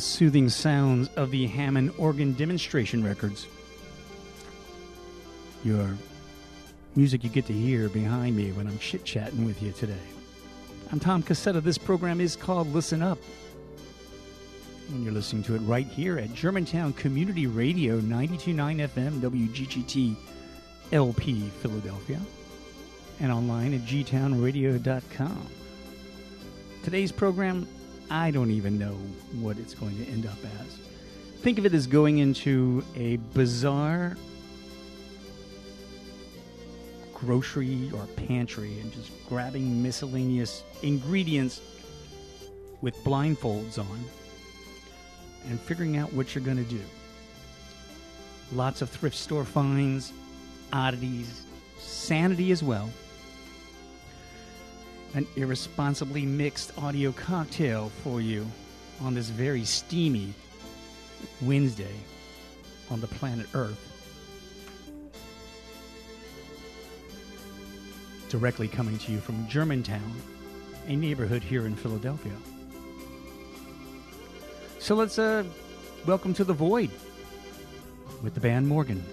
The soothing sounds of the Hammond organ demonstration records. Your music you get to hear behind me when I'm chit chatting with you today. I'm Tom Cassetta. This program is called Listen Up. And you're listening to it right here at Germantown Community Radio 929 FM WGGT LP Philadelphia and online at gtownradio.com. Today's program, I don't even know what it's going to end up as. Think of it as going into a bizarre grocery or pantry and just grabbing miscellaneous ingredients with blindfolds on and figuring out what you're going to do. Lots of thrift store finds, oddities, sanity as well. An irresponsibly mixed audio cocktail for you on this very steamy Wednesday on the planet Earth. Directly coming to you from Germantown, a neighborhood here in Philadelphia. So let's uh, welcome to the void with the band Morgan.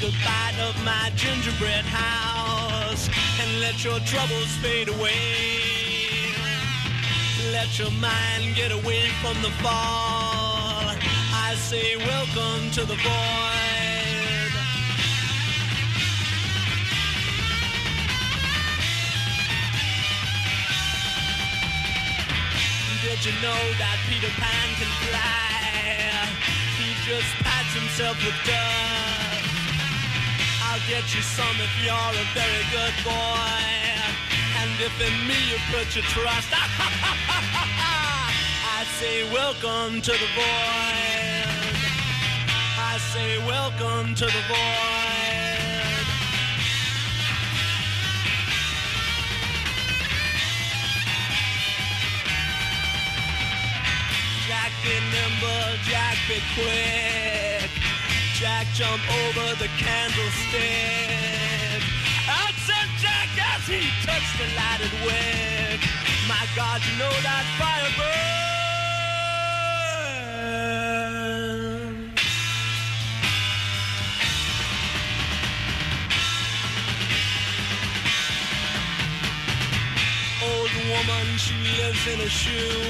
Take a of my gingerbread house and let your troubles fade away. Let your mind get away from the fall. I say, welcome to the void. Did you know that Peter Pan can fly? He just pats himself with dust. Get you some if you're a very good boy. And if in me you put your trust, I say welcome to the void. I say welcome to the void. Jack be nimble, Jack be quick. Jack jump over the candlestick. Out said Jack as he touched the lighted wick. My God, you know that fire burns. and she lives in a shoe.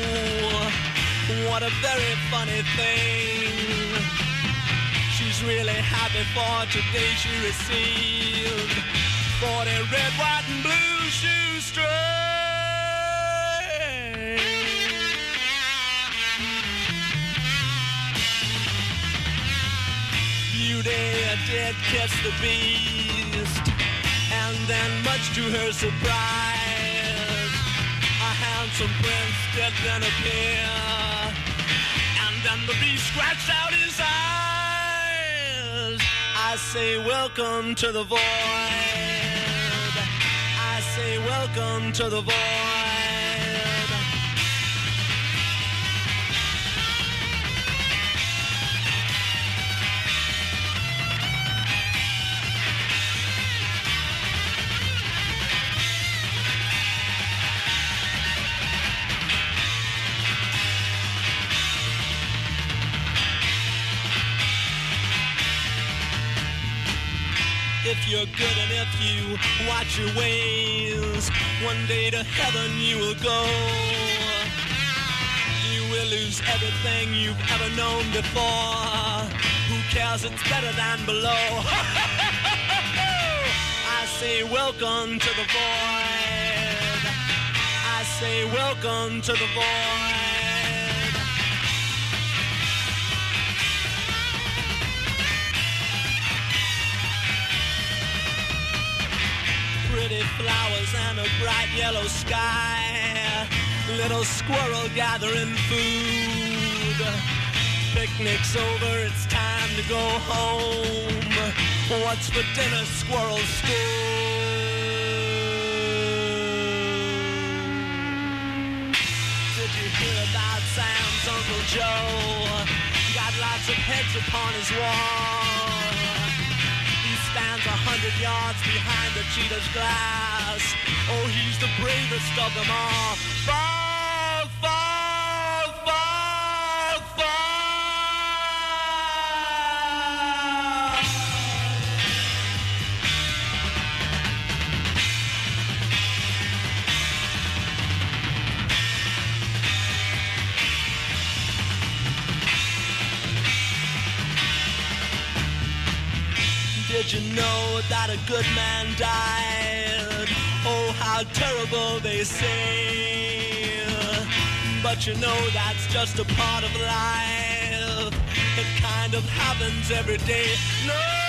What a very funny thing. Really happy for today she received 40 red, white, and blue shoestrings. Beauty did kiss the beast, and then much to her surprise, a handsome prince did then appear, and then the beast scratched out his eyes. I say welcome to the void. I say welcome to the void. You're good and if you watch your ways, one day to heaven you will go. You will lose everything you've ever known before. Who cares? It's better than below. I say welcome to the void. I say welcome to the void. Pretty flowers and a bright yellow sky. Little squirrel gathering food. Picnic's over, it's time to go home. What's for dinner, squirrel you hear about Sam's Uncle Joe? Got lots of heads upon his wall a hundred yards behind the cheetah's glass. Oh, he's the bravest of them all. Fall, Did you know that a good man died? Oh, how terrible they say. But you know that's just a part of life. It kind of happens every day. No!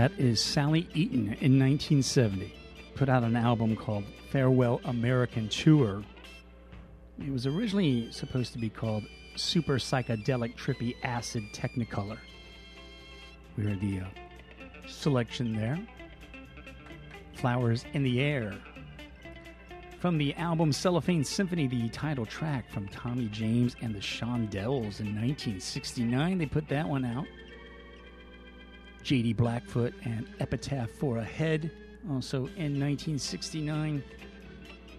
That is Sally Eaton in 1970. Put out an album called Farewell American Tour, It was originally supposed to be called Super Psychedelic Trippy Acid Technicolor. We heard the uh, selection there Flowers in the Air. From the album Cellophane Symphony, the title track from Tommy James and the Shondells in 1969, they put that one out. J.D. Blackfoot and Epitaph for a Head, also in 1969,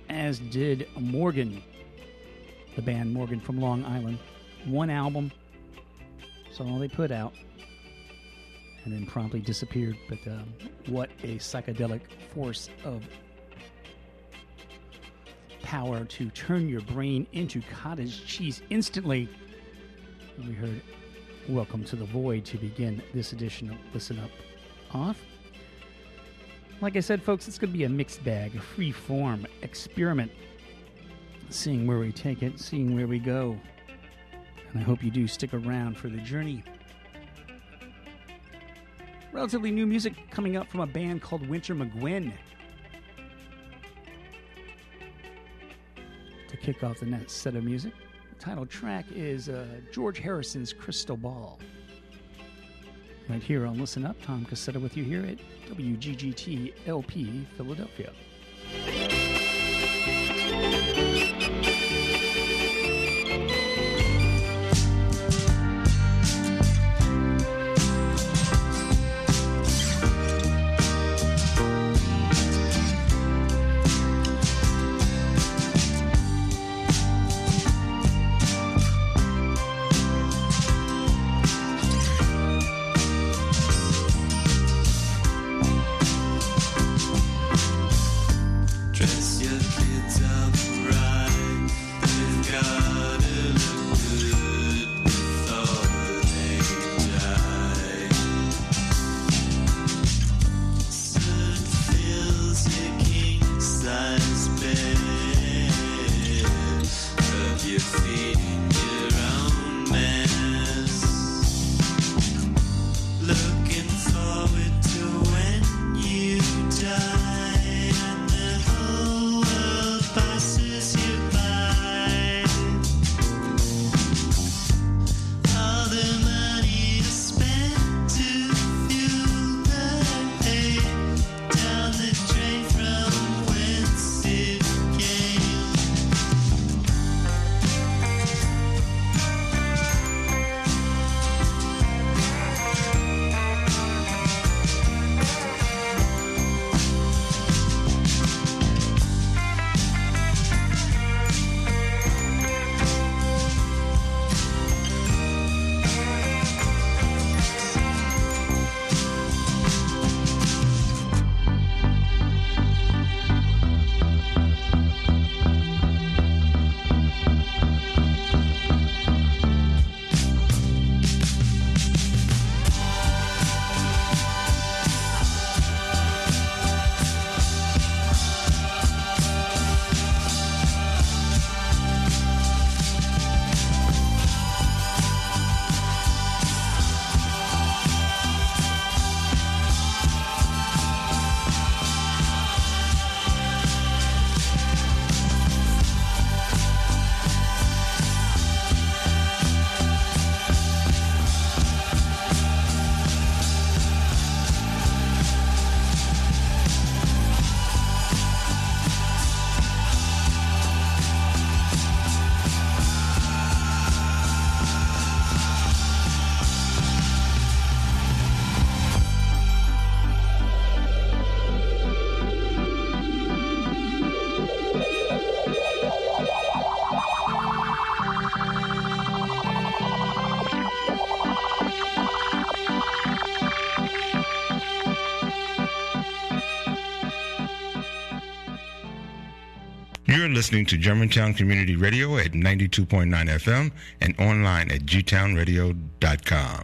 as did Morgan, the band Morgan from Long Island. One album, that's all they put out, and then promptly disappeared. But um, what a psychedelic force of power to turn your brain into cottage cheese instantly. We heard Welcome to the Void to begin this edition of Listen Up Off. Like I said, folks, it's going to be a mixed bag, a free form experiment, seeing where we take it, seeing where we go. And I hope you do stick around for the journey. Relatively new music coming up from a band called Winter McGuinn. To kick off the next set of music, title track is uh, George Harrison's Crystal Ball. Right here on Listen Up, Tom Cassetta with you here at WGGT LP Philadelphia. Listening to Germantown Community Radio at 92.9 FM and online at gtownradio.com.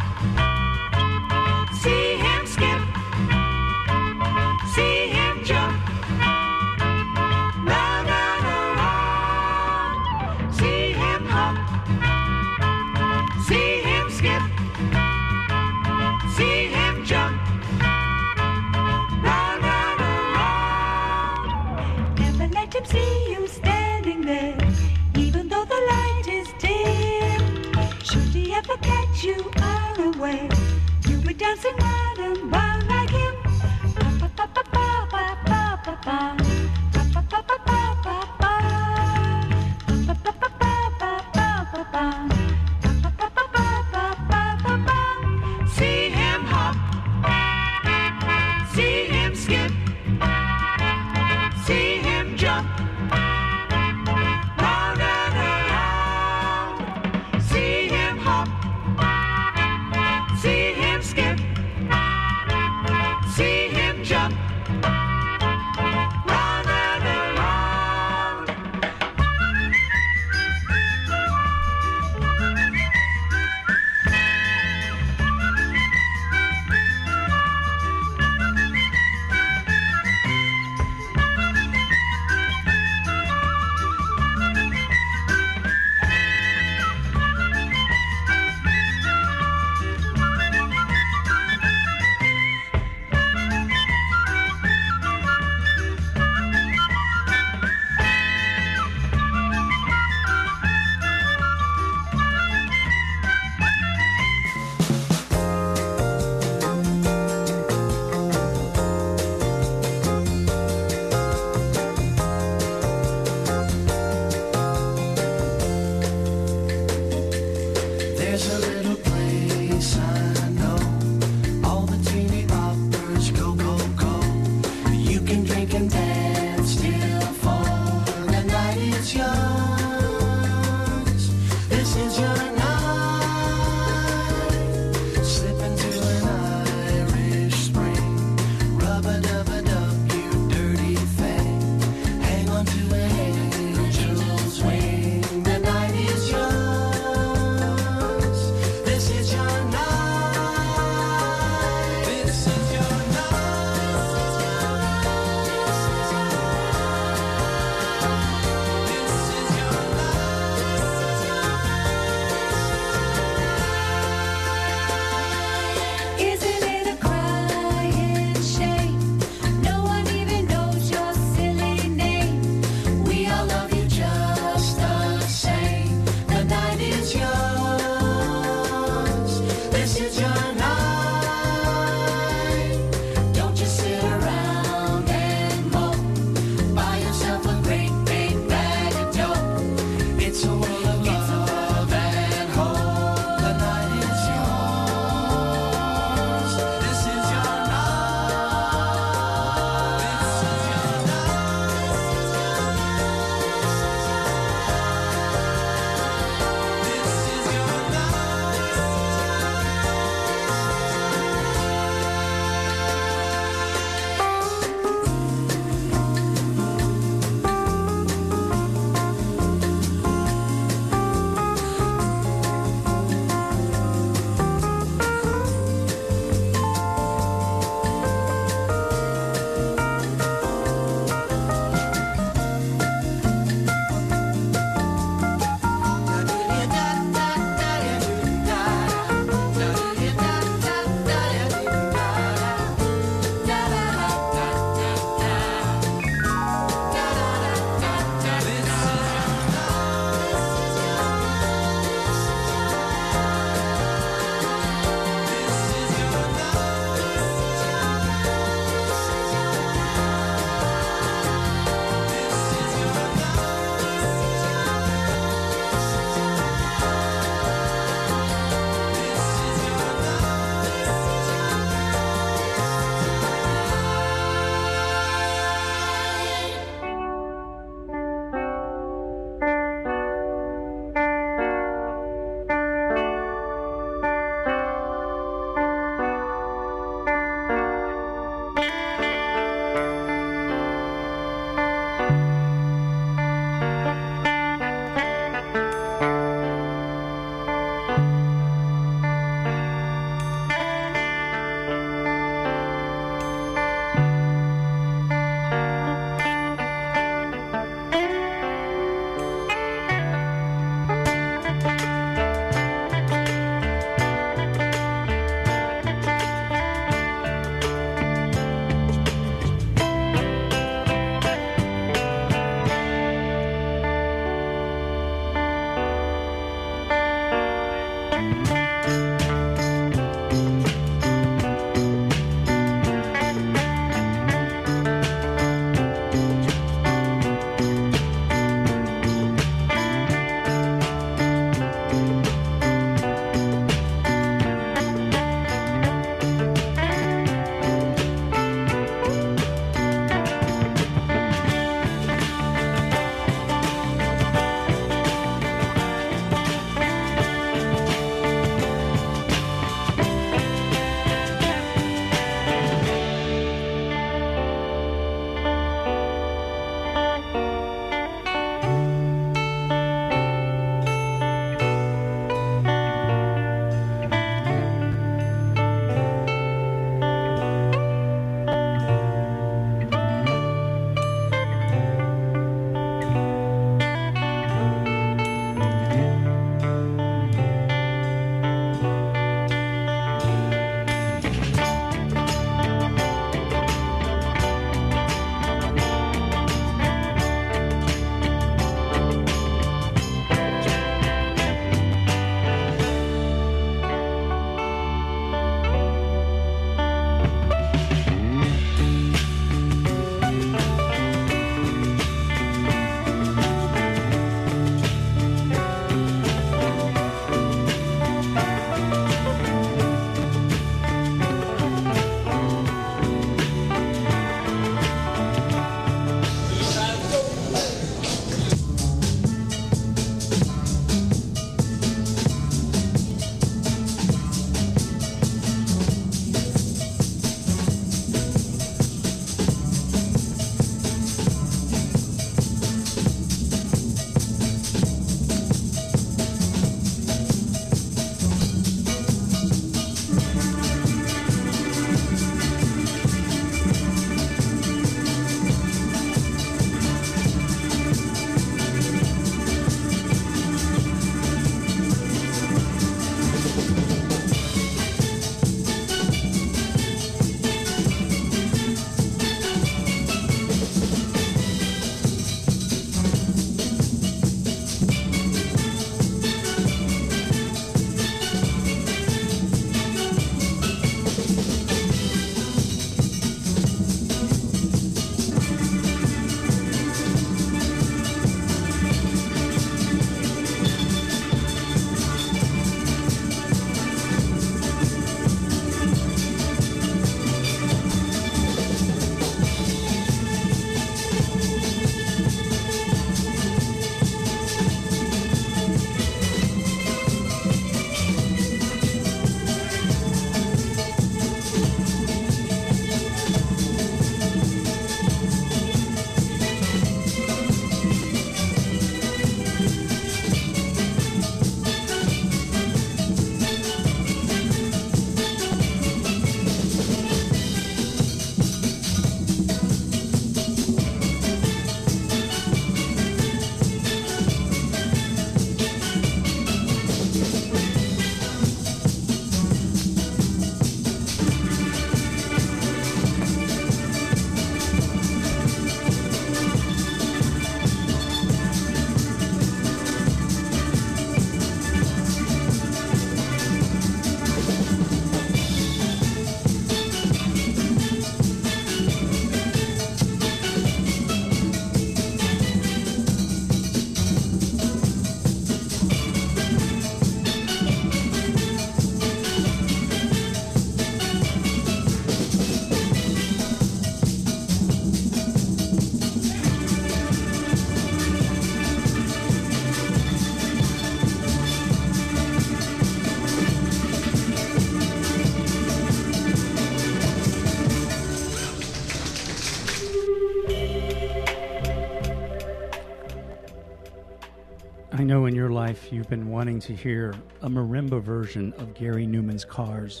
you've been wanting to hear a marimba version of Gary Numan's Cars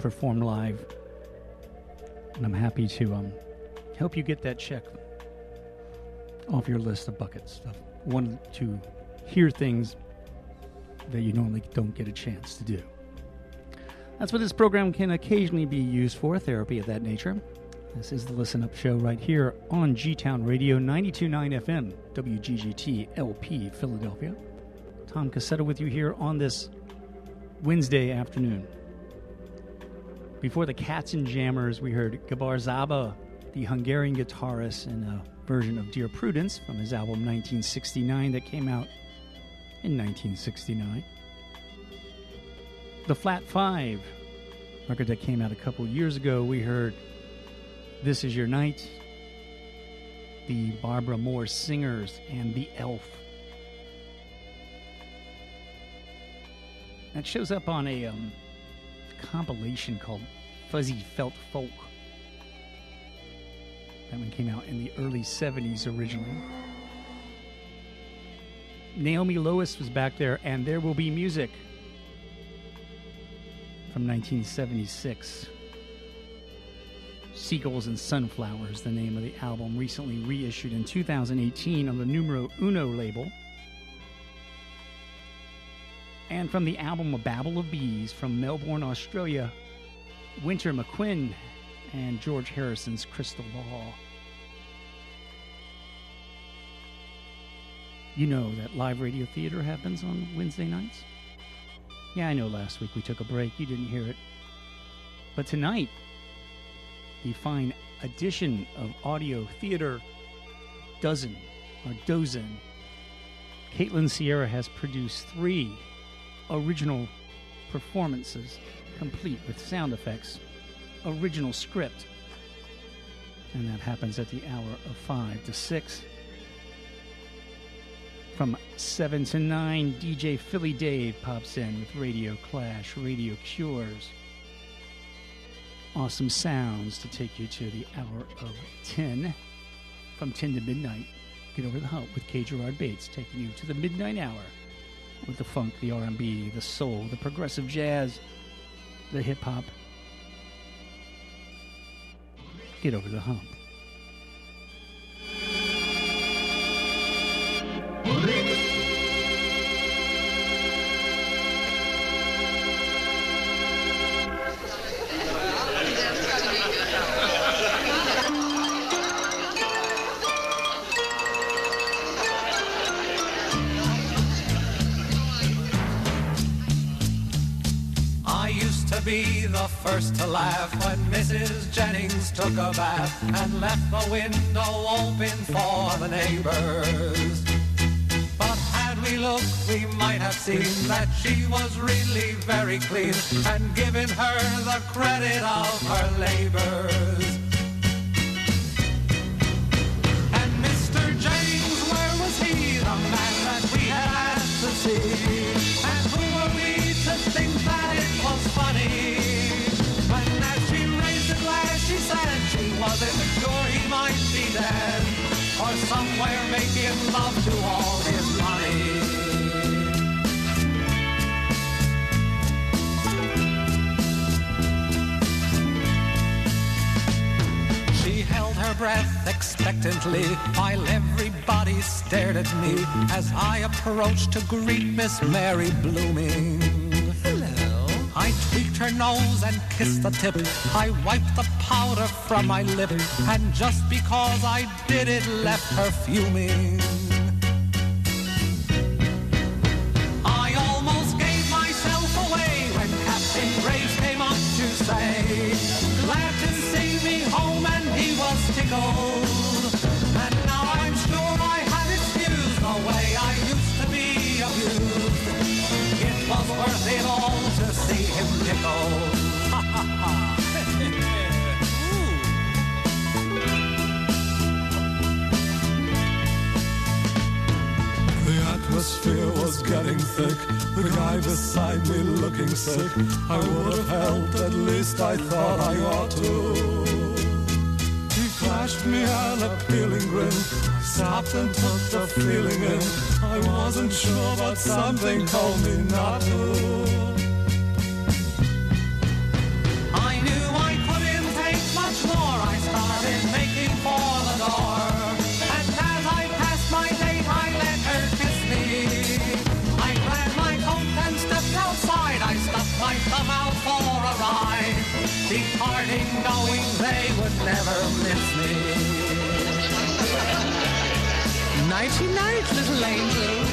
performed live. And I'm happy to um, help you get that check off your list of buckets. Of wanting to hear things that you normally don't get a chance to do. That's what this program can occasionally be used for therapy of that nature. This is the Listen Up Show right here on G Town Radio 929 FM, WGGT LP, Philadelphia. Tom Cassetta with you here on this Wednesday afternoon. Before the Cats and Jammers, we heard Gabor Szabo, the Hungarian guitarist, in a version of Dear Prudence from his album 1969 that came out in 1969. The Flat Five, record that came out a couple years ago, we heard This Is Your Night, the Barbara Moore Singers, and The Elf. That shows up on a um, compilation called Fuzzy Felt Folk. That one came out in the early 70s originally. Naomi Lois was back there, and There Will Be Music from 1976. Seagulls and Sunflowers, the name of the album, recently reissued in 2018 on the Numero Uno label. And from the album A Babble of Bees from Melbourne, Australia, Winter McQuinn and George Harrison's Crystal Ball. You know that live radio theater happens on Wednesday nights? Yeah, I know last week we took a break. You didn't hear it. But tonight, the fine edition of Audio Theater Dozen or Dozen, Caitlin Sierra has produced three original performances complete with sound effects, original script. And that happens at the hour of 5 to 6. From 7 to 9, DJ Philly Dave pops in with Radio Clash, Radio Cures. Awesome sounds to take you to the hour of 10. From 10 to midnight, get over the hump with K. Gerard Bates, taking you to the midnight hour with the funk, the R&B, the soul, the progressive jazz, the hip hop. Get over the hump. First to laugh when Mrs. Jennings took a bath and left the window open for the neighbors. But had we looked, we might have seen that she was really very clean and given her the credit of her labors. And Mr. Jennings, where was he, the man that we had asked to see? Or somewhere making love to all his money. She held her breath expectantly while everybody stared at me as I approached to greet Miss Mary Blooming. I tweaked her nose and kissed the tip. I wiped the powder from my lip, and just because I did it, left her fuming. Was getting thick. The guy beside me looking sick. I would have helped, at least I thought I ought to. He flashed me an appealing grin. I stopped and took the feeling in. I wasn't sure, but something told me not to. Nighty night, little angels.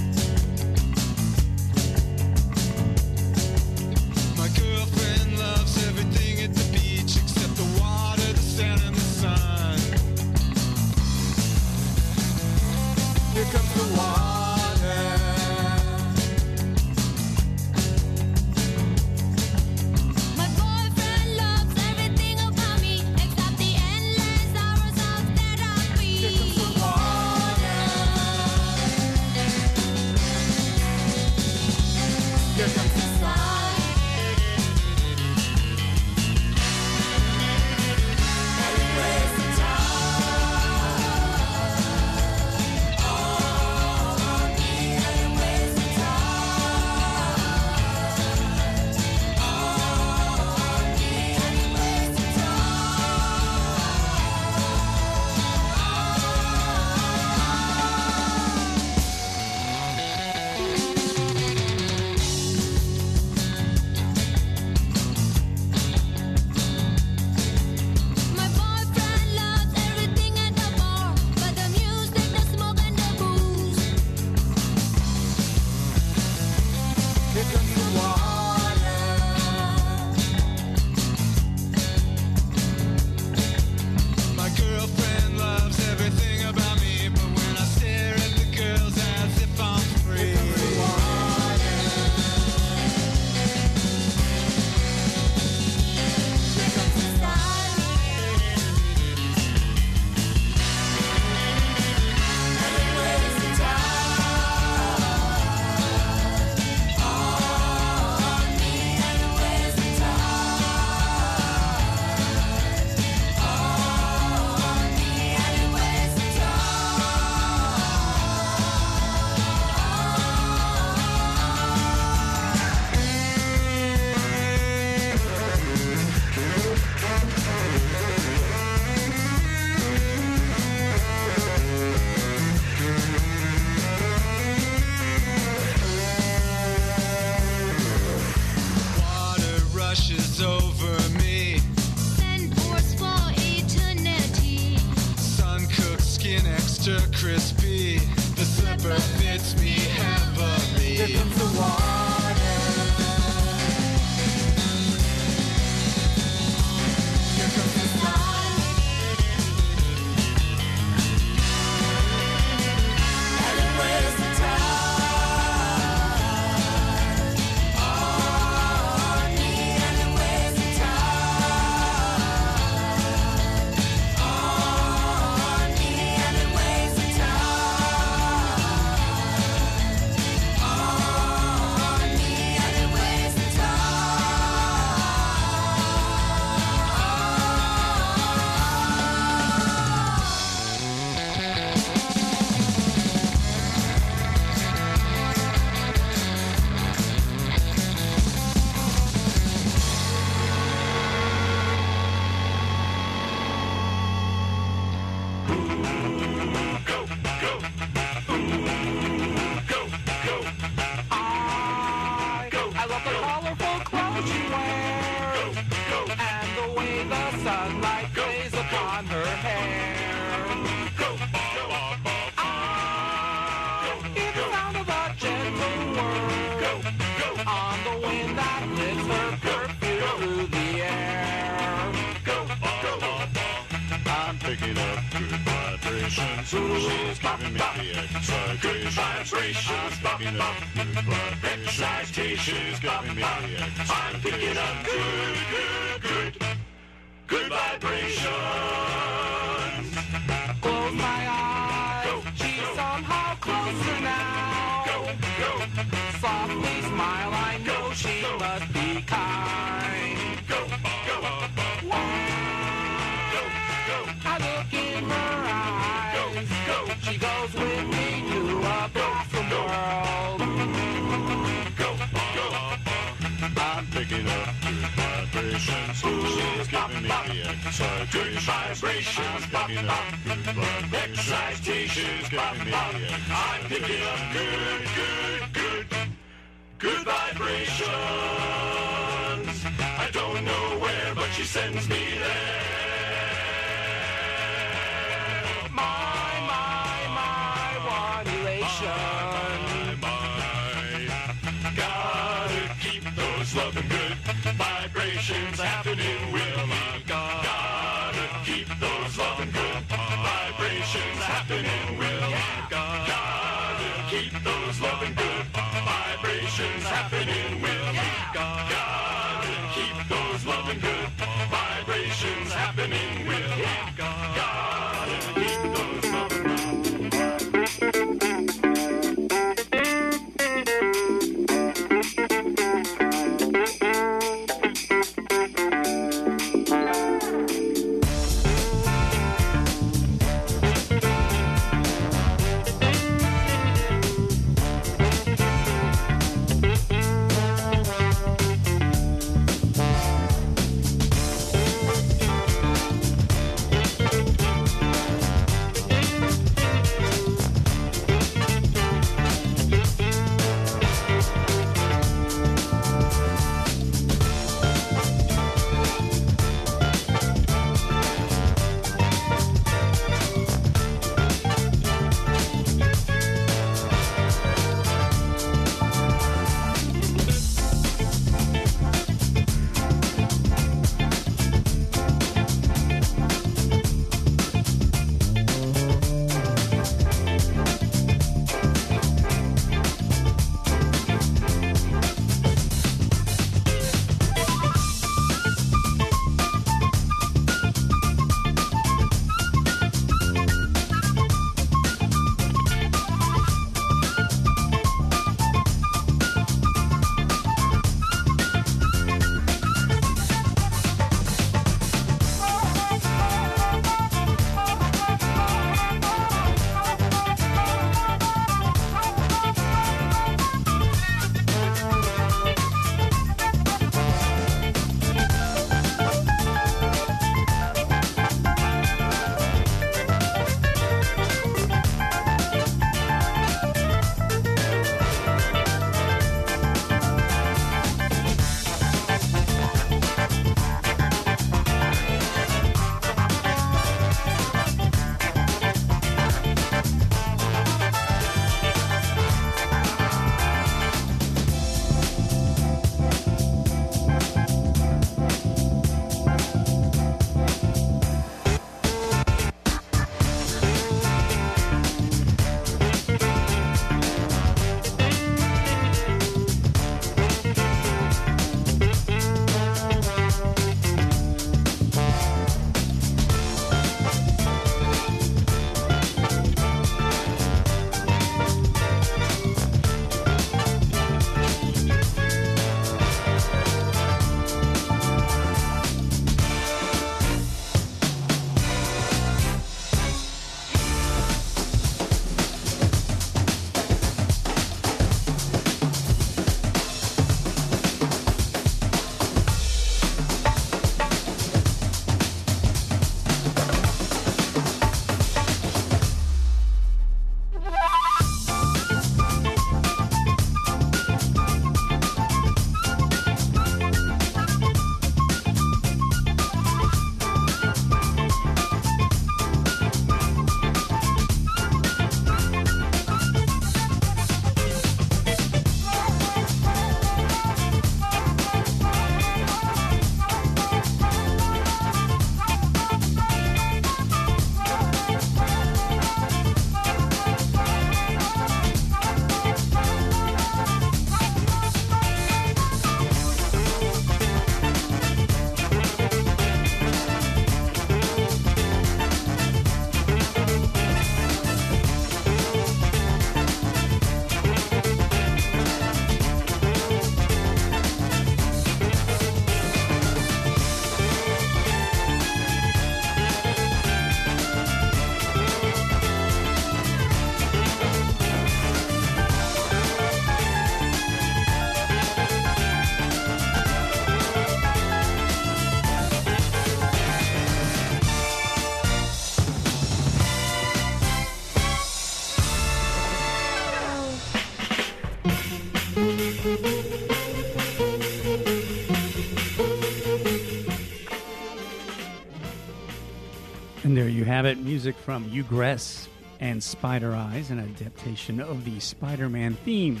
You have it. Music from Ugress and Spider Eyes, an adaptation of the Spider Man theme.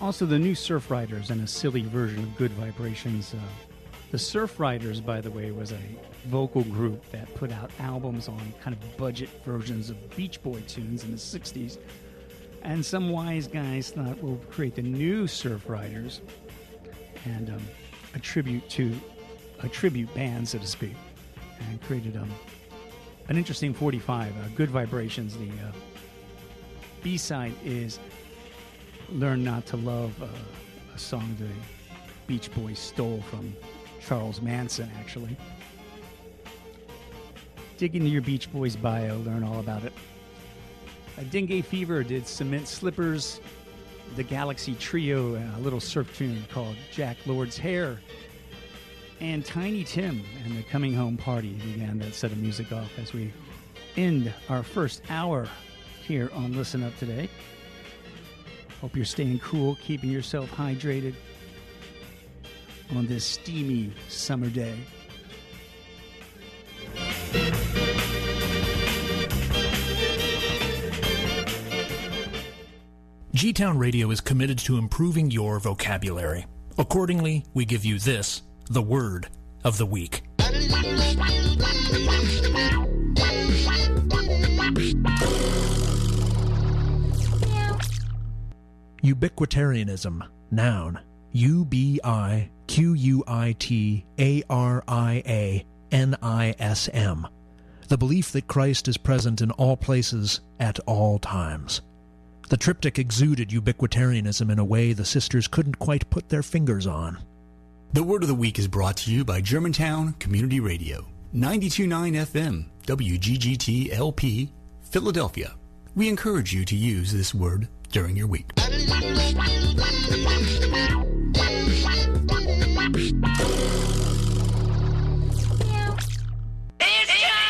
Also, the new Surf Riders and a silly version of Good Vibrations. Uh, the Surf Riders, by the way, was a vocal group that put out albums on kind of budget versions of Beach Boy tunes in the 60s. And some wise guys thought we'll create the new Surf Riders and um, a tribute to a tribute band, so to speak, and created um, an interesting 45, uh, Good Vibrations. The uh, B side is Learn Not to Love, uh, a song the Beach Boys stole from Charles Manson, actually. Dig into your Beach Boys bio, learn all about it. A Dengue Fever did Cement Slippers, the Galaxy Trio, a little surf tune called Jack Lord's Hair. And Tiny Tim and the Coming Home Party began that set of music off as we end our first hour here on Listen Up today. Hope you're staying cool, keeping yourself hydrated on this steamy summer day. G Town Radio is committed to improving your vocabulary. Accordingly, we give you this, the word of the week. Ubiquitarianism, noun. U B I Q U I T A R I A N I S M. The belief that Christ is present in all places at all times. The triptych exuded ubiquitarianism in a way the sisters couldn't quite put their fingers on. The Word of the Week is brought to you by Germantown Community Radio, 929 FM, WGGT LP, Philadelphia. We encourage you to use this word during your week. It's!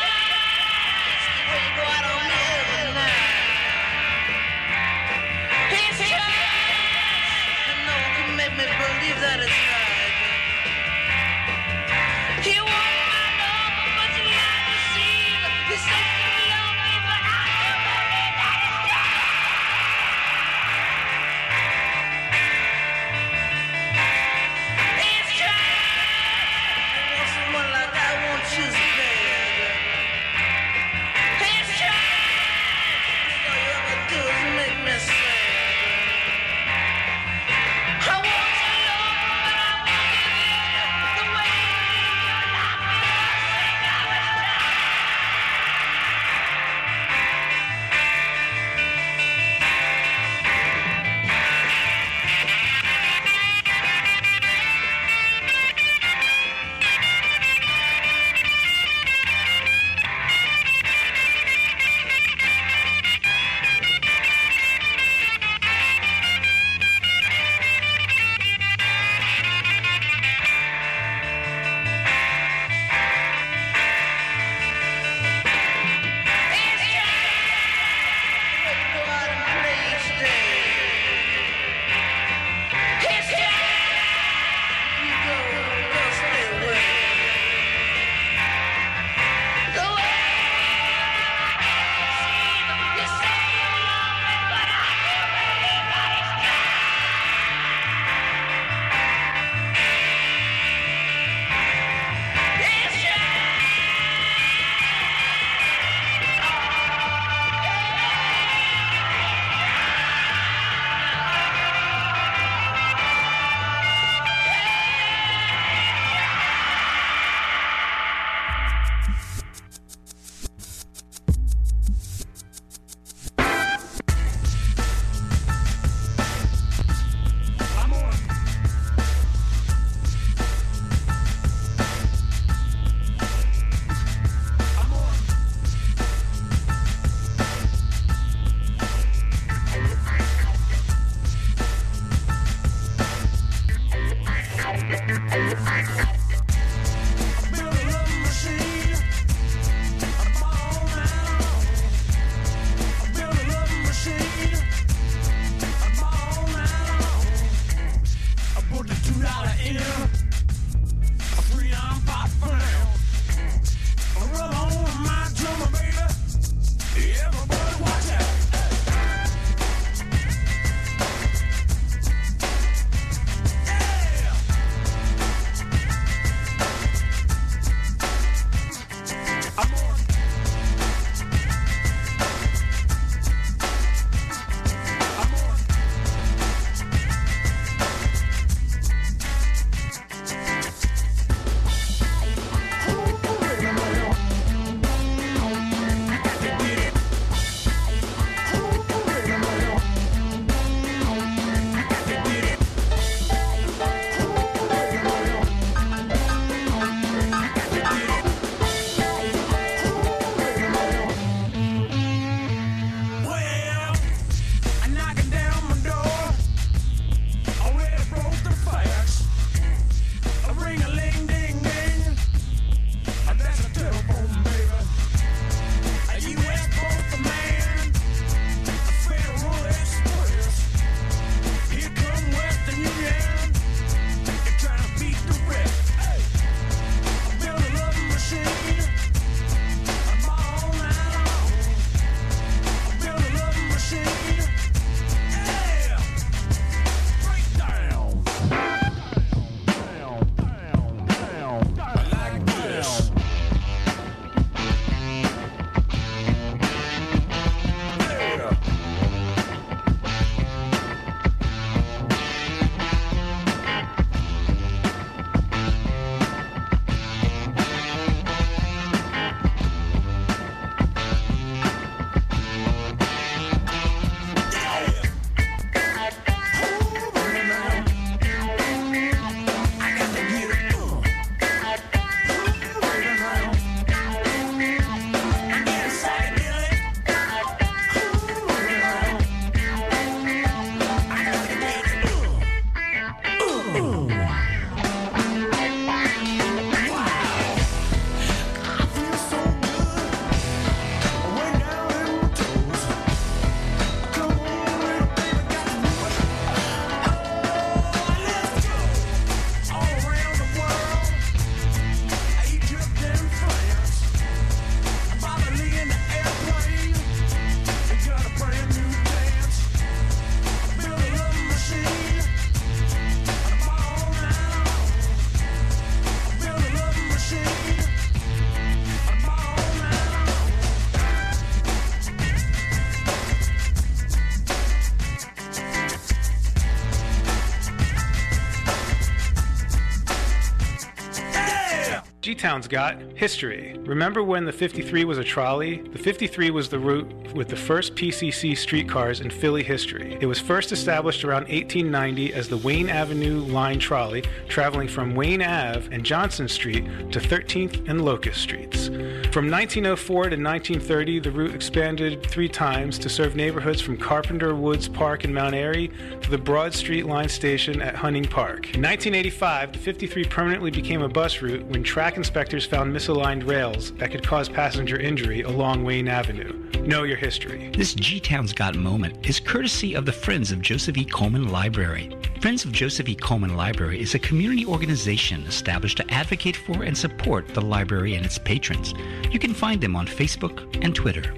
Got history. Remember when the 53 was a trolley? The 53 was the route with the first PCC streetcars in Philly history. It was first established around 1890 as the Wayne Avenue line trolley, traveling from Wayne Ave and Johnson Street to 13th and Locust Streets. From 1904 to 1930, the route expanded three times to serve neighborhoods from Carpenter Woods Park in Mount Airy to the Broad Street line station at Hunting Park. In 1985, the 53 permanently became a bus route when track inspectors found misaligned rails that could cause passenger injury along Wayne Avenue. Know your history. This G Town's Got moment is courtesy of the Friends of Joseph E. Coleman Library. Friends of Joseph E. Coleman Library is a community organization established to advocate for and support the library and its patrons. You can find them on Facebook and Twitter.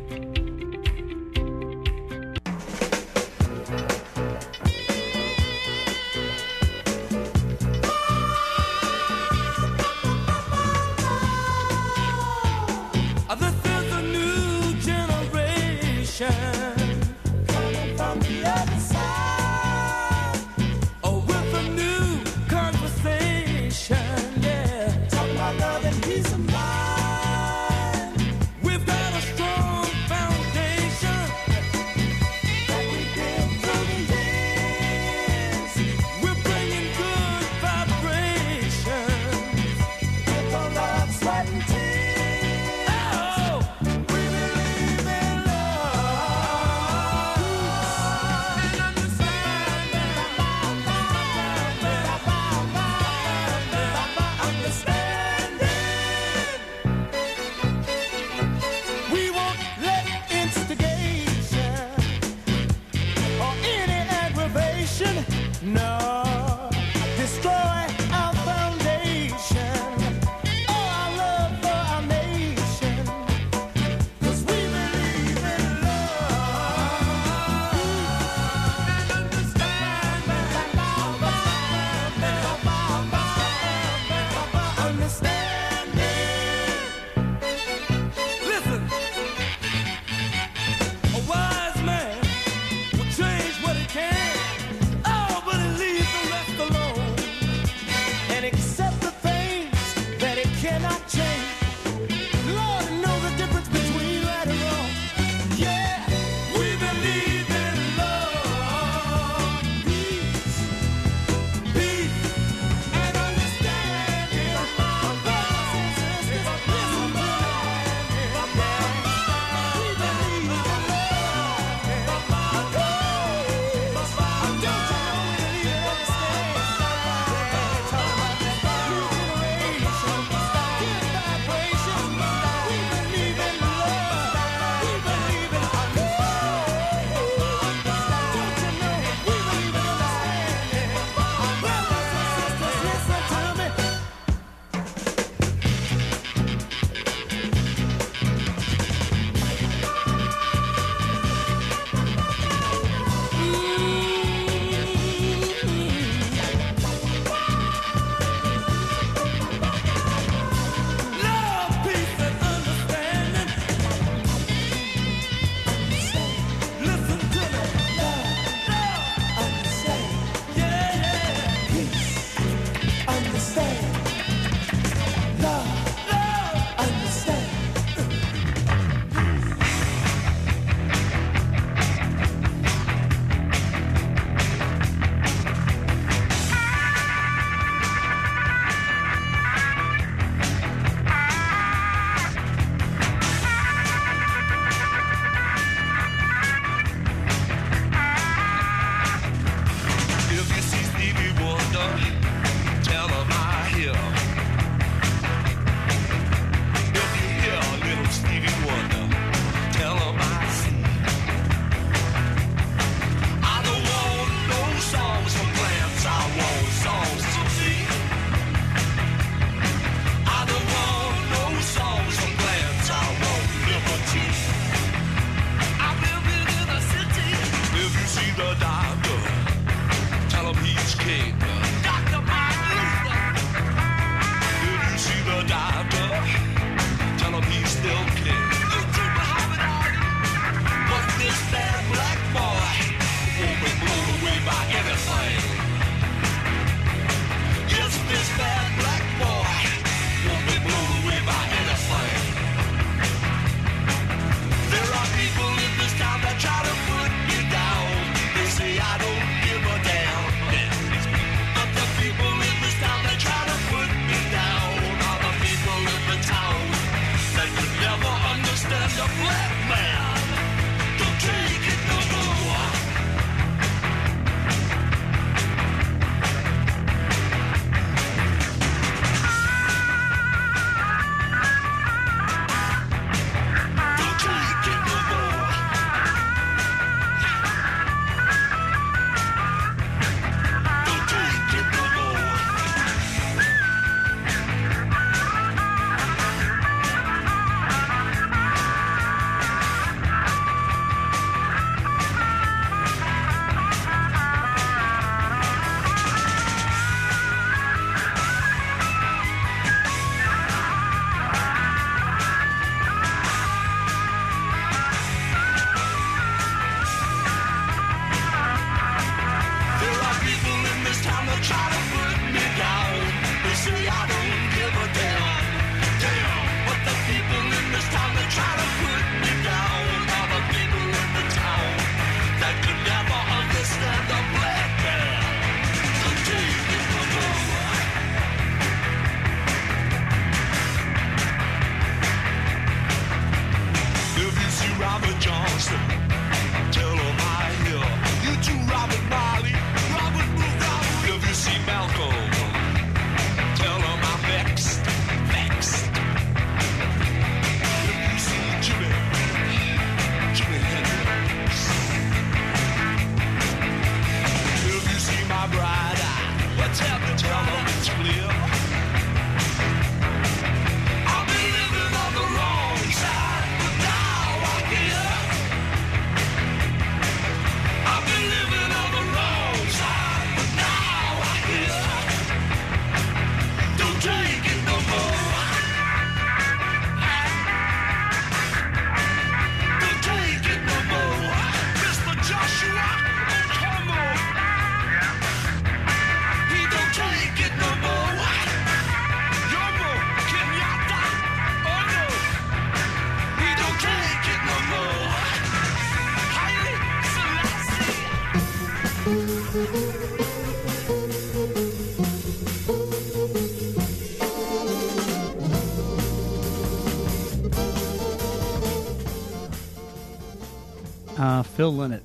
Phil Lynott.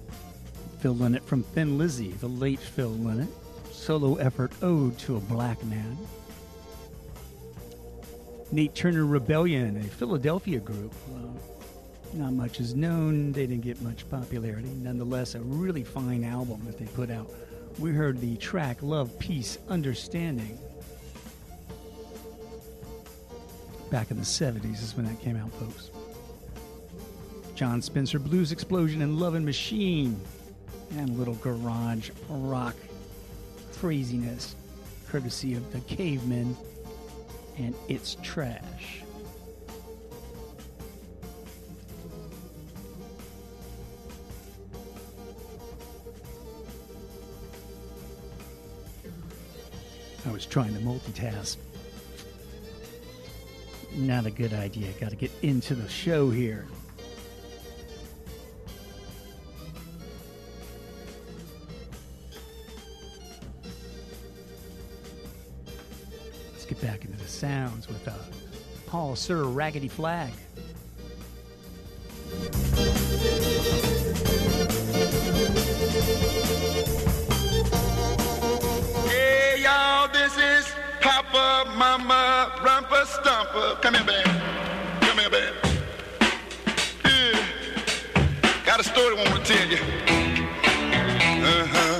Phil Lynott from Thin Lizzy, the late Phil Lynott. Solo effort Ode to a Black Man. Nate Turner Rebellion, a Philadelphia group. Not much is known. They didn't get much popularity. Nonetheless, a really fine album that they put out. We heard the track Love, Peace, Understanding. Back in the 70s is when that came out, folks. Jon Spencer Blues Explosion and Lovin' Machine. And a little garage rock craziness, courtesy of the Cavemen and It's Trash. I was trying to multitask. Not a good idea. Got to get into the show here. Get back into the sounds with uh, Paul Sir Raggedy Flag. Hey y'all, this is Papa Mama Rumpa Stumper. Come here, baby. Come here, baby. Yeah. Got a story I want to tell you. Uh-huh. Well,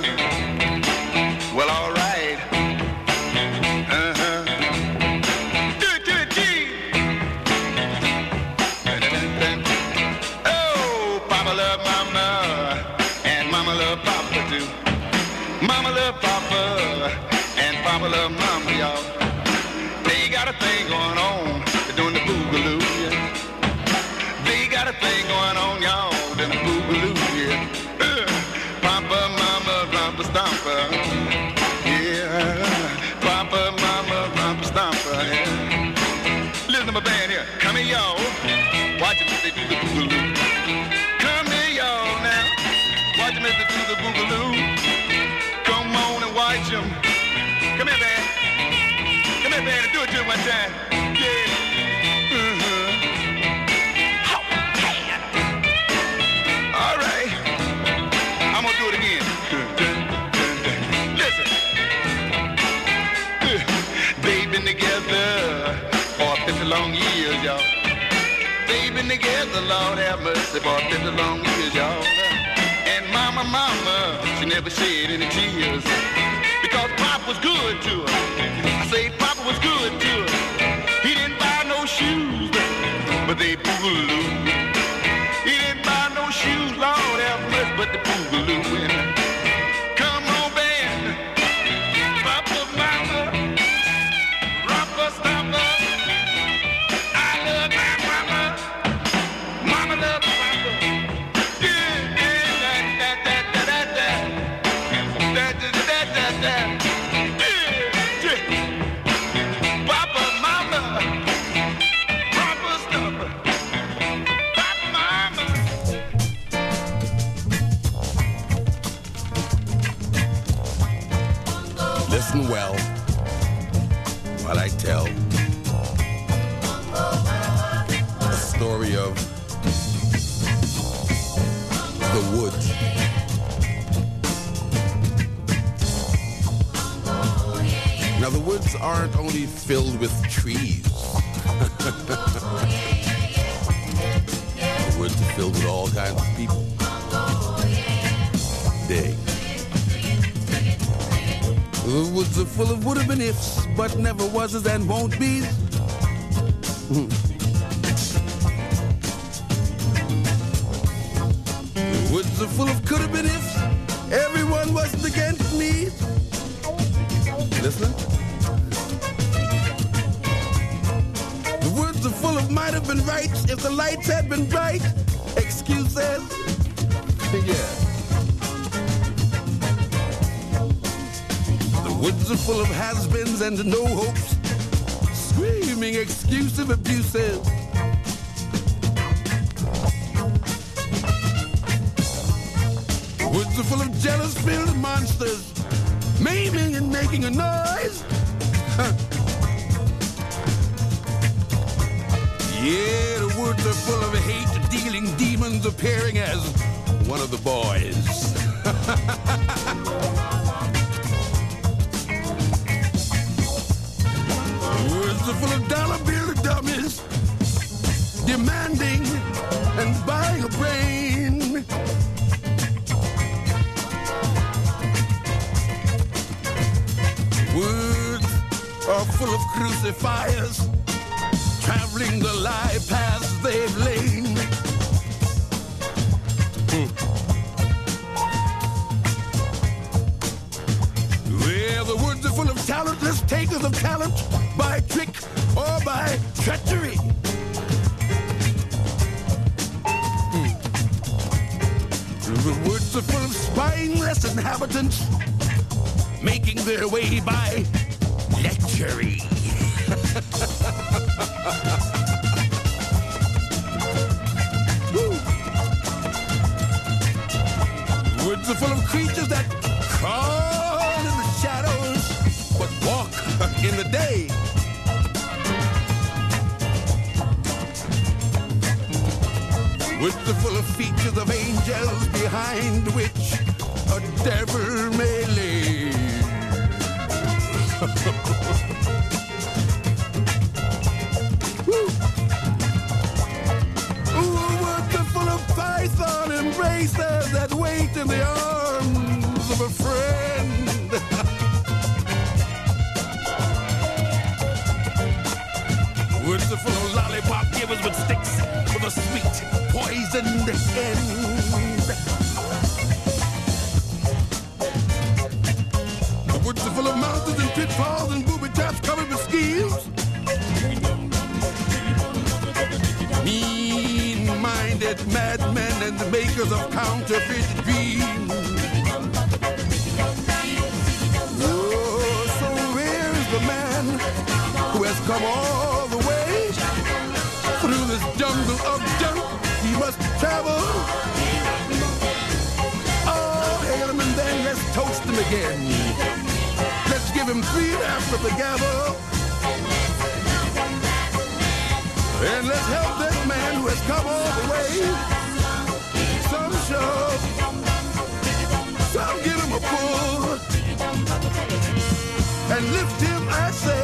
Been together, Lord have mercy, for 50 long years, y'all. And mama, mama, she never shed any tears. Because Pop was good to her. I say Papa was good to her. He didn't buy no shoes, but they boogaloo. He didn't buy no shoes, Lord have mercy, but the boogaloo. gifts, but never was and won't be. And no hopes. Screaming excusive abuses. Woods are full of jealous-filled monsters. Maiming and making a noise. Yeah, the woods are full of hate-dealing demons appearing as one of the boys. Again. Let's give him three laps of the gavel. And let's help that man who has come all the way. Some shove, some give him a pull. And lift him, I say.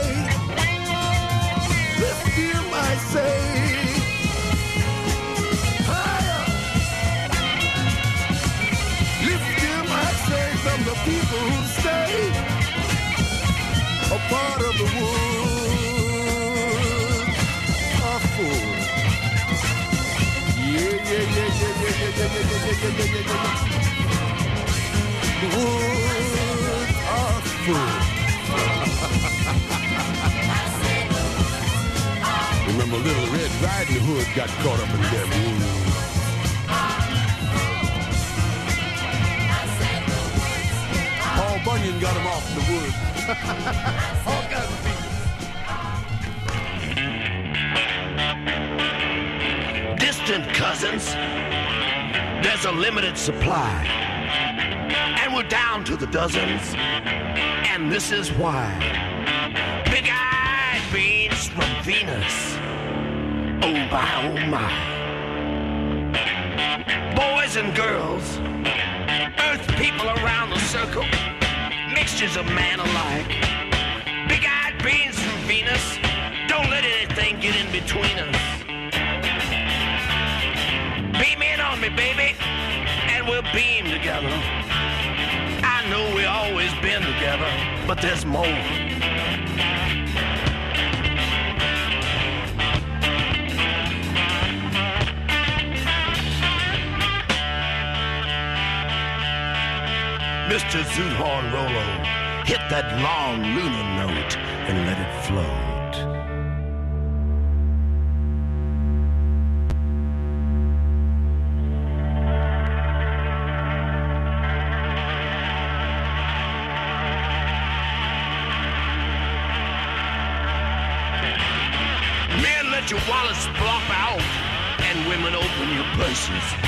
Part of the wood are full. Yeah, yeah, yeah, yeah, yeah, yeah, yeah, yeah, yeah, yeah, yeah, yeah, yeah. The woods are full. Remember Little Red Riding Hood got caught up in woods. Paul Bunyan got him off the woods. Distant cousins, there's a limited supply. And we're down to the dozens, and this is why. Big eyed beans from Venus. Oh my, oh my boys and girls, earth people around the circle mixtures of man alike. Big eyed beings from Venus, don't let anything get in between us. Beam in on me, baby, and we'll beam together. I know we've always been together, but there's more. Mr. Zoot Horn Rollo, hit that long lunar note and let it float. Men, let your wallets flop out and women open your purses.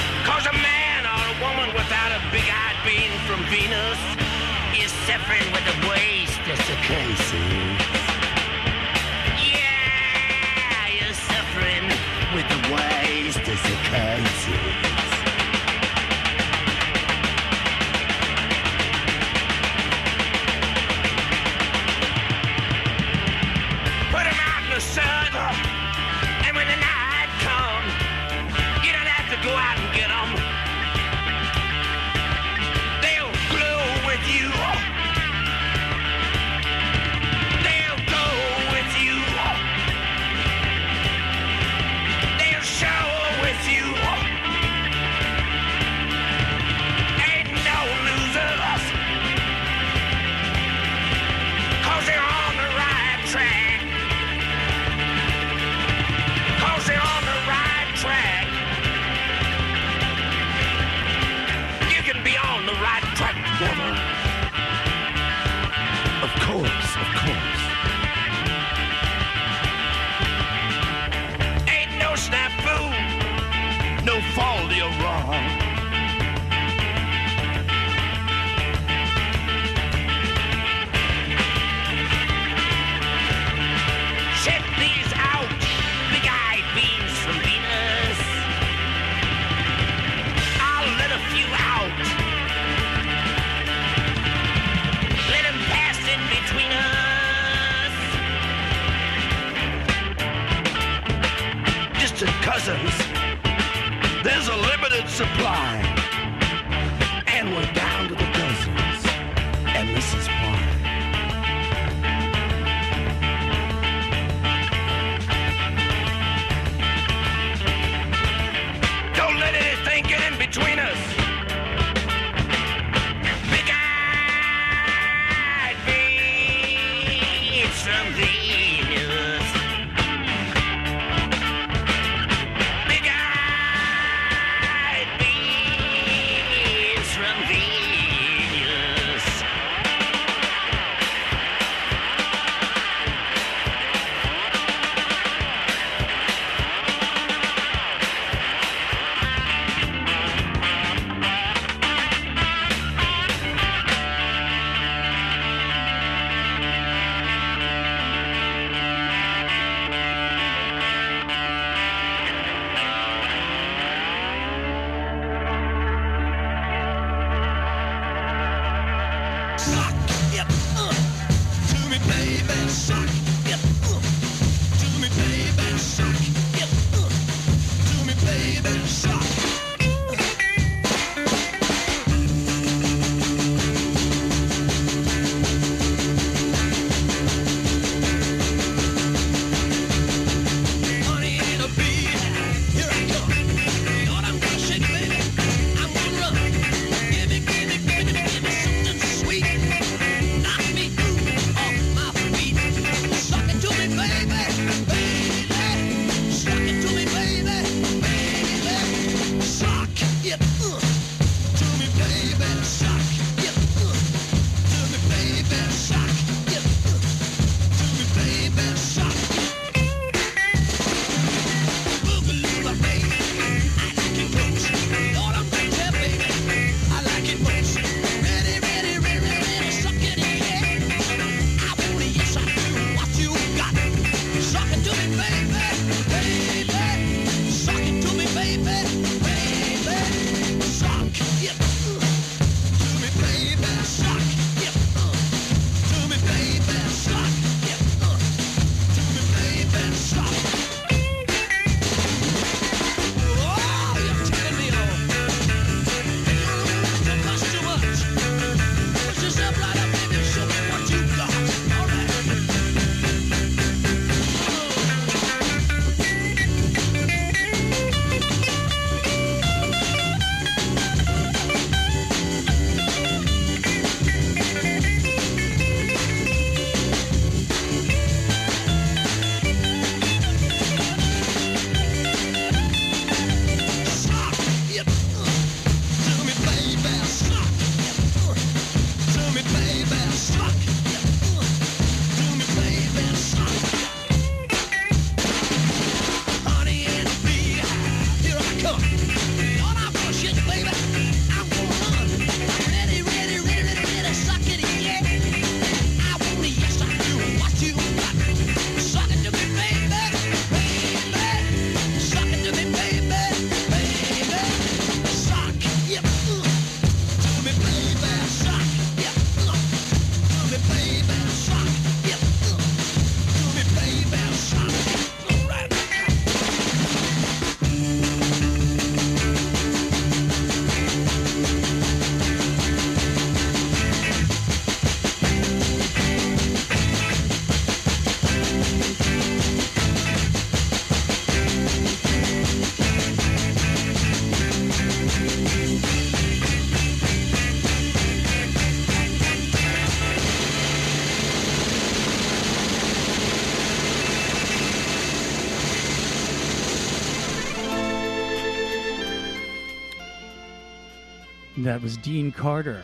That was Dean Carter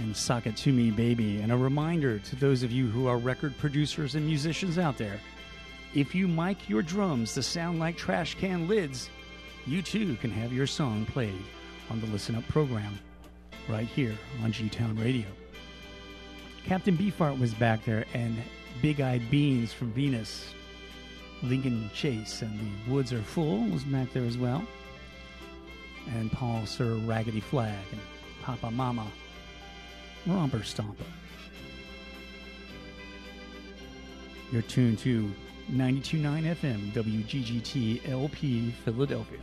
and Me Baby. And a reminder to those of you who are record producers and musicians out there if you mic your drums to sound like trash can lids, you too can have your song played on the Listen Up program right here on G Town Radio. Captain Beefheart was back there, and Big Eyed Beans from Venus, Lincoln Chase, and the Woods Are Full was back there as well. And Paul Sir Raggedy Flag and Papa Mama Romper Stomper. You're tuned to 92.9 FM WGGT LP Philadelphia.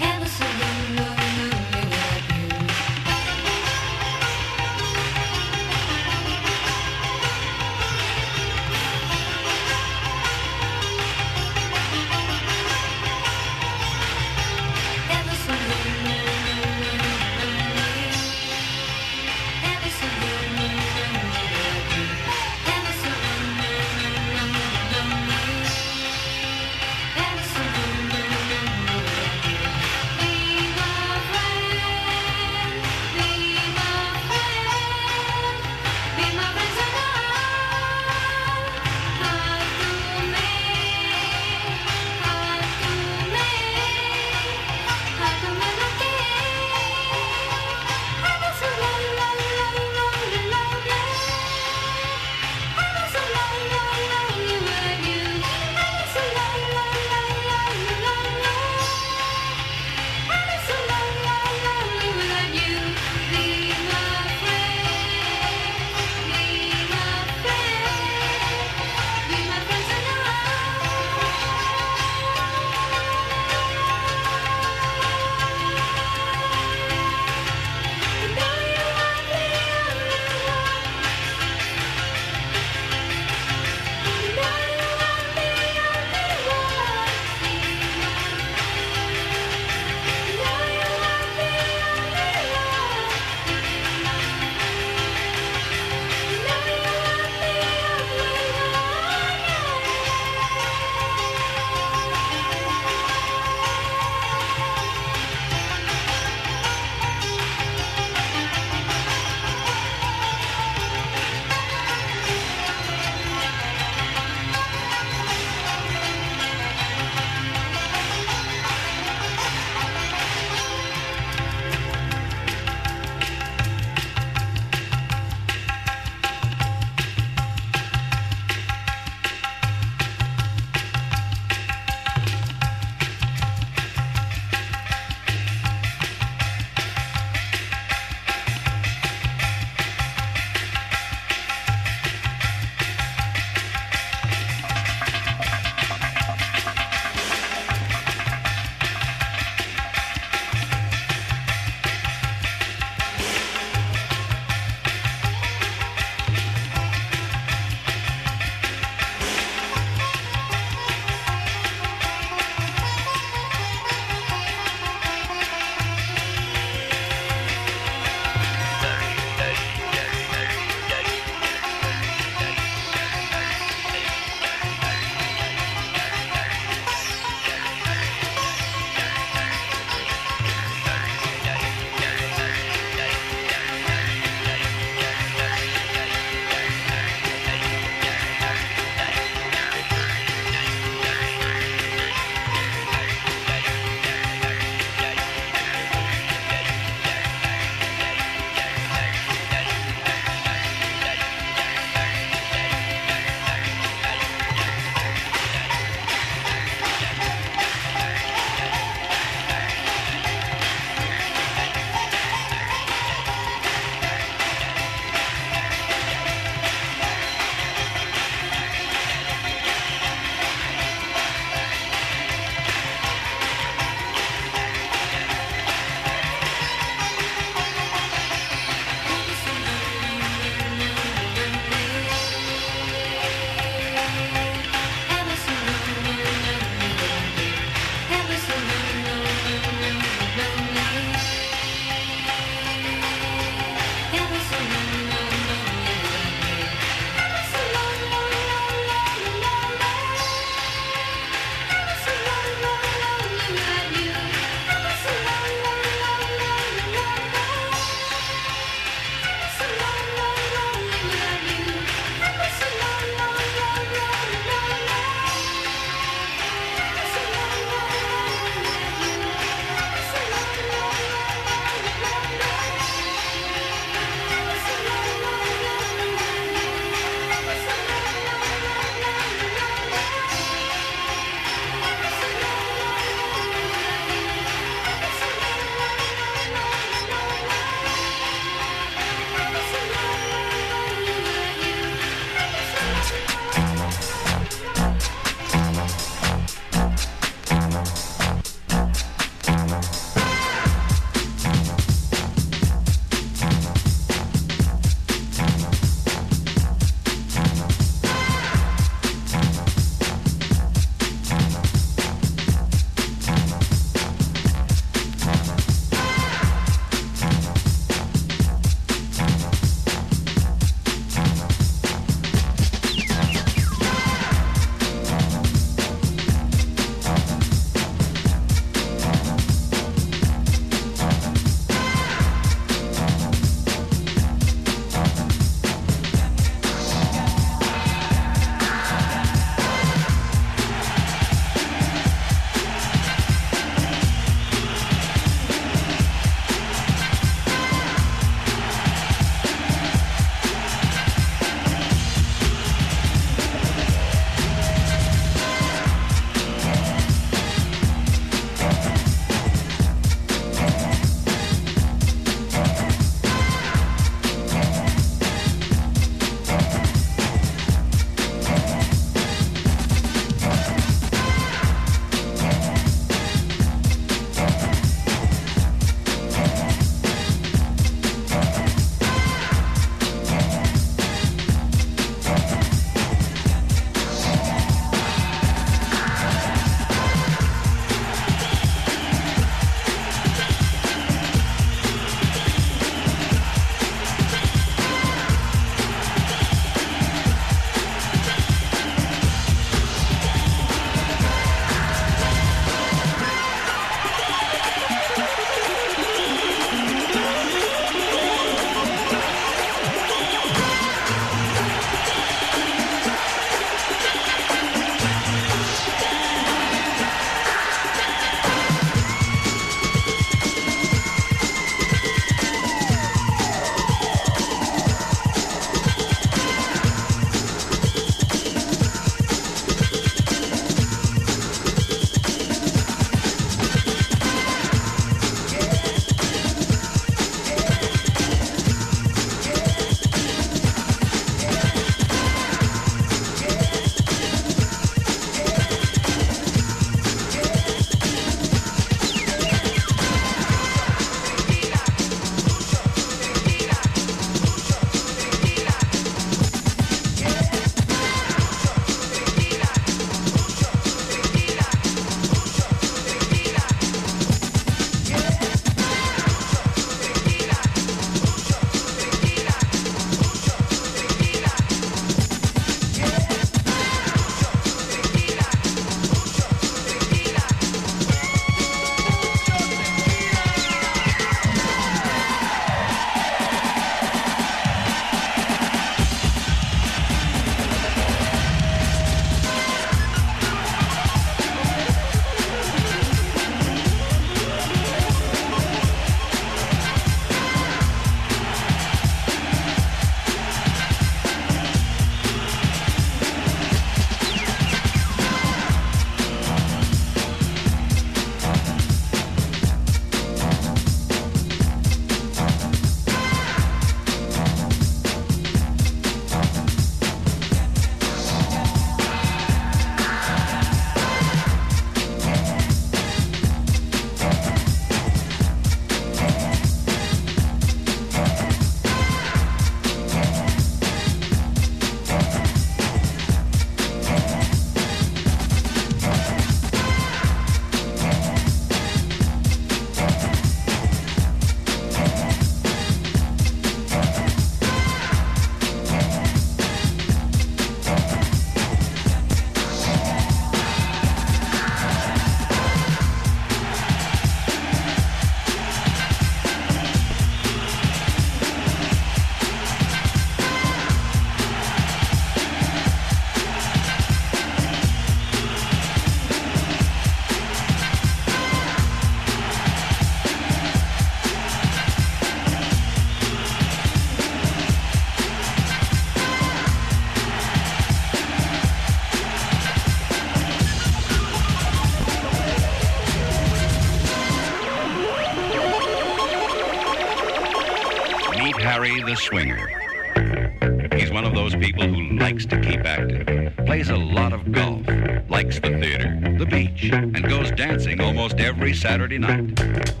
every Saturday night.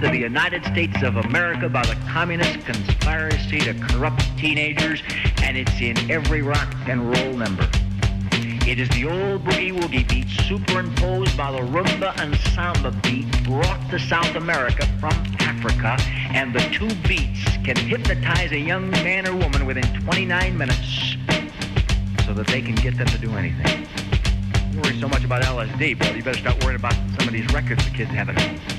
to the United States of America by the communist conspiracy to corrupt teenagers, and it's in every rock and roll number. It is the old boogie woogie beat superimposed by the rumba and samba beat brought to South America from Africa, and the two beats can hypnotize a young man or woman within 29 minutes so that they can get them to do anything. Don't worry so much about LSD, but you better start worrying about some of these records the kids have at home.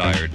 tired.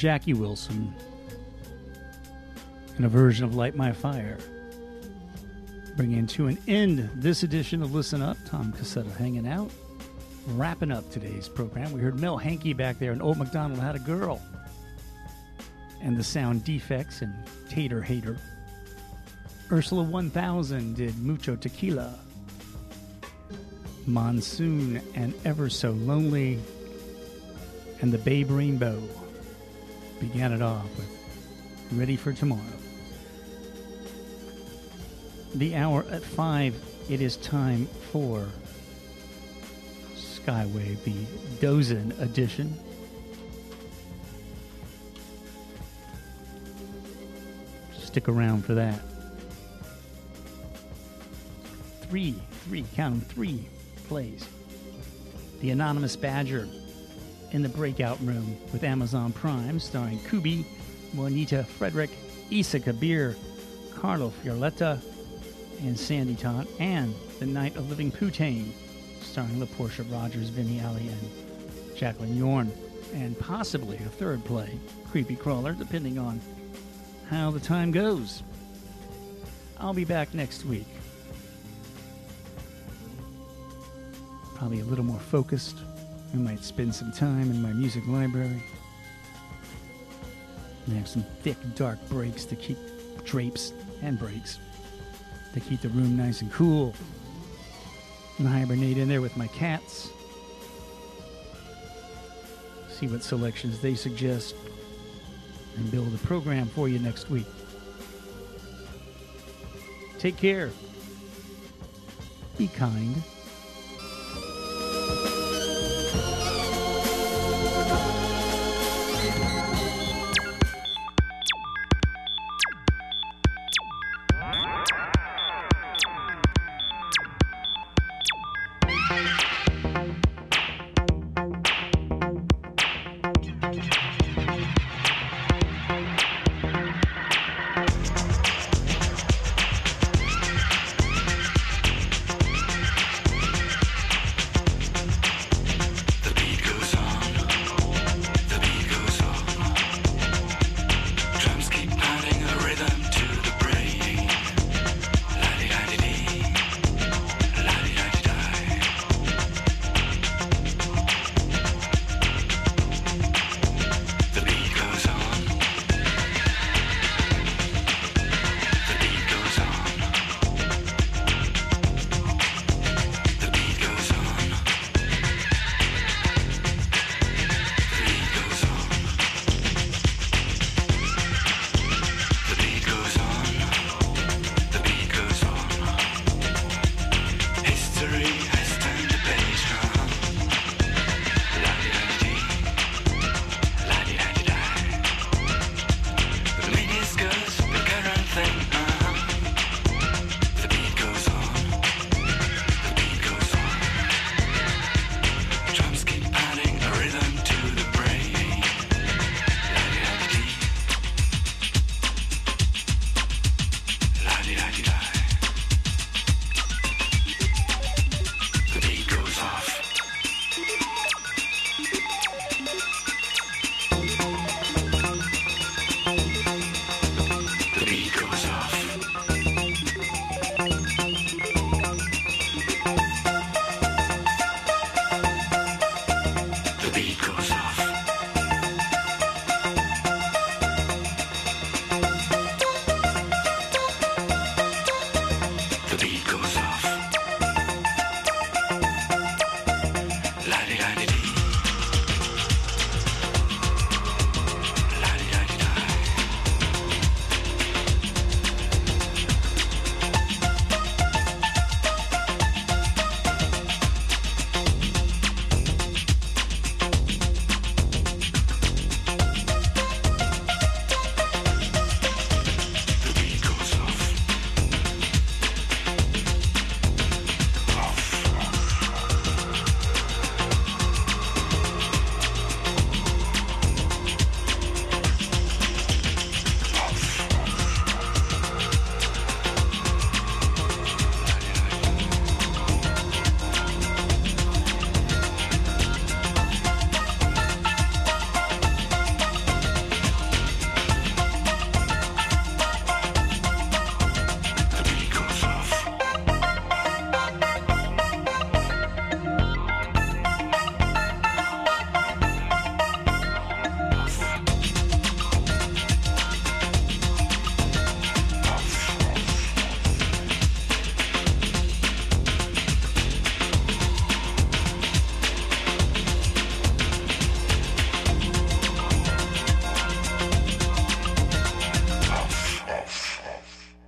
Jackie Wilson and a version of Light My Fire. Bringing to an end this edition of Listen Up. Tom Cassetta hanging out. Wrapping up today's program. We heard Mel Hankey back there and Old MacDonald Had a Girl. And the Sound Defects and Tater Hater. Ursula 1000 did Mucho Tequila. Monsoon and Ever So Lonely. And the Babe Rainbow began it off with Ready for Tomorrow. The hour at 5, it is time for Skywave, the Dozen edition. Stick around for that. Three, three, count them, three plays. The Anonymous Badger in the breakout room with Amazon Prime, starring Kubi, Juanita Frederick, Isa Kabir, Carlo Fiorletta, and Sandy Todd, and The Night of Living Putane, starring LaPortia Rogers, Vinnie Alley, and Jacqueline Yorn, and possibly a third play, Creepy Crawler, depending on how the time goes. I'll be back next week. Probably a little more focused. I might spend some time in my music library. And have some thick, dark breaks to keep drapes and breaks to keep the room nice and cool. And hibernate in there with my cats. See what selections they suggest and build a program for you next week. Take care. Be kind. Bye.